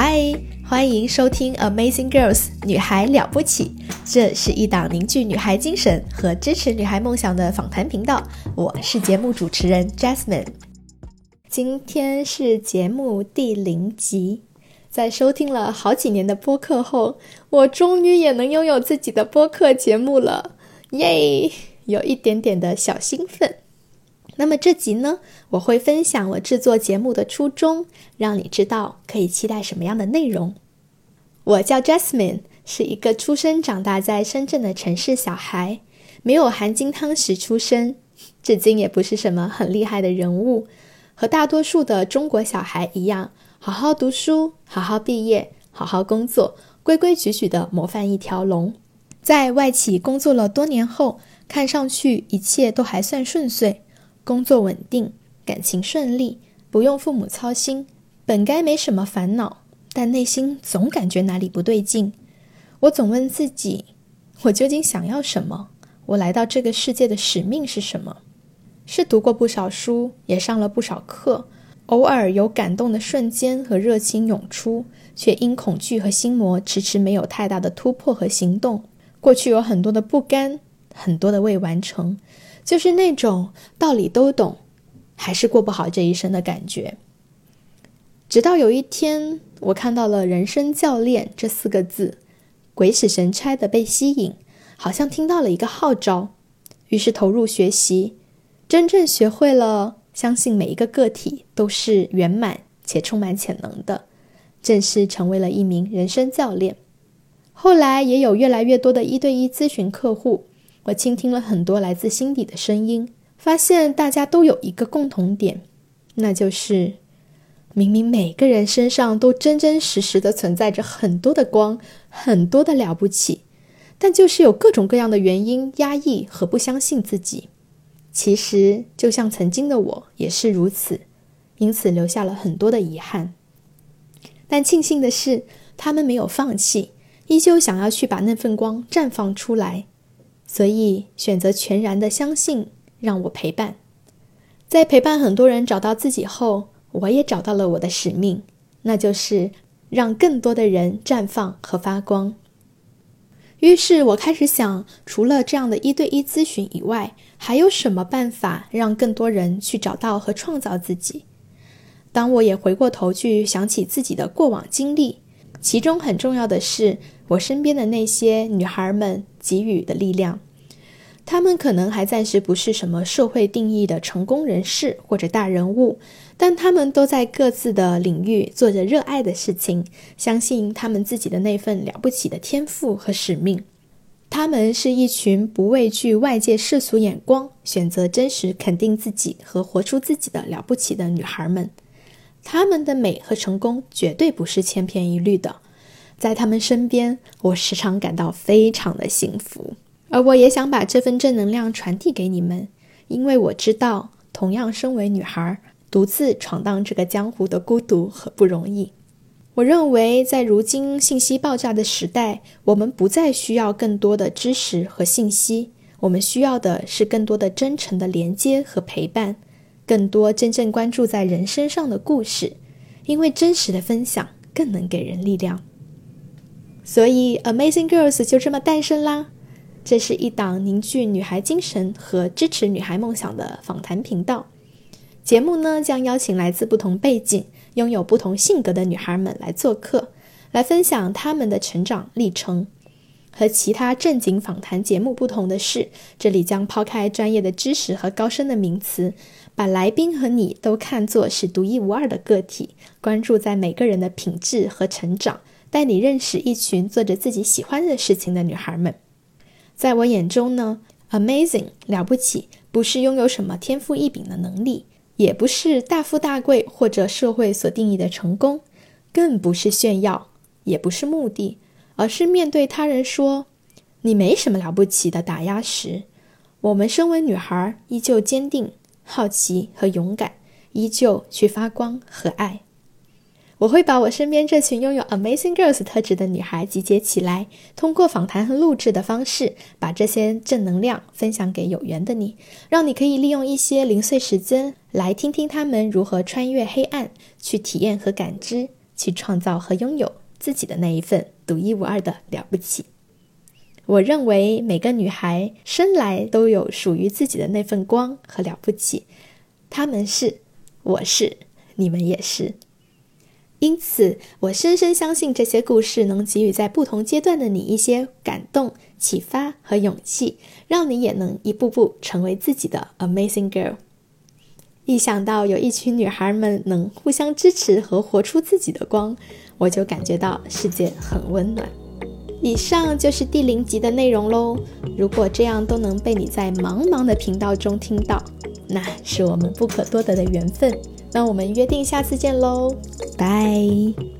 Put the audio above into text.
嗨，欢迎收听《Amazing Girls》女孩了不起。这是一档凝聚女孩精神和支持女孩梦想的访谈频道。我是节目主持人 Jasmine。今天是节目第零集，在收听了好几年的播客后，我终于也能拥有自己的播客节目了，耶！有一点点的小兴奋。那么这集呢，我会分享我制作节目的初衷，让你知道可以期待什么样的内容。我叫 Jasmine，是一个出生长大在深圳的城市小孩，没有含金汤匙出生，至今也不是什么很厉害的人物，和大多数的中国小孩一样，好好读书，好好毕业，好好工作，规规矩矩的模范一条龙。在外企工作了多年后，看上去一切都还算顺遂。工作稳定，感情顺利，不用父母操心，本该没什么烦恼，但内心总感觉哪里不对劲。我总问自己：我究竟想要什么？我来到这个世界的使命是什么？是读过不少书，也上了不少课，偶尔有感动的瞬间和热情涌出，却因恐惧和心魔迟迟没有太大的突破和行动。过去有很多的不甘，很多的未完成。就是那种道理都懂，还是过不好这一生的感觉。直到有一天，我看到了“人生教练”这四个字，鬼使神差的被吸引，好像听到了一个号召，于是投入学习，真正学会了相信每一个个体都是圆满且充满潜能的，正式成为了一名人生教练。后来也有越来越多的一对一咨询客户。我倾听了很多来自心底的声音，发现大家都有一个共同点，那就是明明每个人身上都真真实实的存在着很多的光，很多的了不起，但就是有各种各样的原因压抑和不相信自己。其实就像曾经的我也是如此，因此留下了很多的遗憾。但庆幸的是，他们没有放弃，依旧想要去把那份光绽放出来。所以选择全然的相信，让我陪伴。在陪伴很多人找到自己后，我也找到了我的使命，那就是让更多的人绽放和发光。于是我开始想，除了这样的一对一咨询以外，还有什么办法让更多人去找到和创造自己？当我也回过头去想起自己的过往经历，其中很重要的是我身边的那些女孩们。给予的力量，他们可能还暂时不是什么社会定义的成功人士或者大人物，但他们都在各自的领域做着热爱的事情，相信他们自己的那份了不起的天赋和使命。他们是一群不畏惧外界世俗眼光，选择真实肯定自己和活出自己的了不起的女孩们。他们的美和成功绝对不是千篇一律的。在他们身边，我时常感到非常的幸福，而我也想把这份正能量传递给你们，因为我知道，同样身为女孩，独自闯荡这个江湖的孤独和不容易。我认为，在如今信息爆炸的时代，我们不再需要更多的知识和信息，我们需要的是更多的真诚的连接和陪伴，更多真正关注在人身上的故事，因为真实的分享更能给人力量。所以，Amazing Girls 就这么诞生啦。这是一档凝聚女孩精神和支持女孩梦想的访谈频道。节目呢，将邀请来自不同背景、拥有不同性格的女孩们来做客，来分享她们的成长历程。和其他正经访谈节目不同的是，这里将抛开专业的知识和高深的名词，把来宾和你都看作是独一无二的个体，关注在每个人的品质和成长。带你认识一群做着自己喜欢的事情的女孩们，在我眼中呢，amazing 了不起，不是拥有什么天赋异禀的能力，也不是大富大贵或者社会所定义的成功，更不是炫耀，也不是目的，而是面对他人说你没什么了不起的打压时，我们身为女孩依旧坚定、好奇和勇敢，依旧去发光和爱。我会把我身边这群拥有 Amazing Girls 特质的女孩集结起来，通过访谈和录制的方式，把这些正能量分享给有缘的你，让你可以利用一些零碎时间来听听她们如何穿越黑暗，去体验和感知去创造和拥有自己的那一份独一无二的了不起。我认为每个女孩生来都有属于自己的那份光和了不起，她们是，我是，你们也是。因此，我深深相信这些故事能给予在不同阶段的你一些感动、启发和勇气，让你也能一步步成为自己的 amazing girl。一想到有一群女孩们能互相支持和活出自己的光，我就感觉到世界很温暖。以上就是第零集的内容喽。如果这样都能被你在茫茫的频道中听到，那是我们不可多得的缘分。那我们约定下次见喽，拜。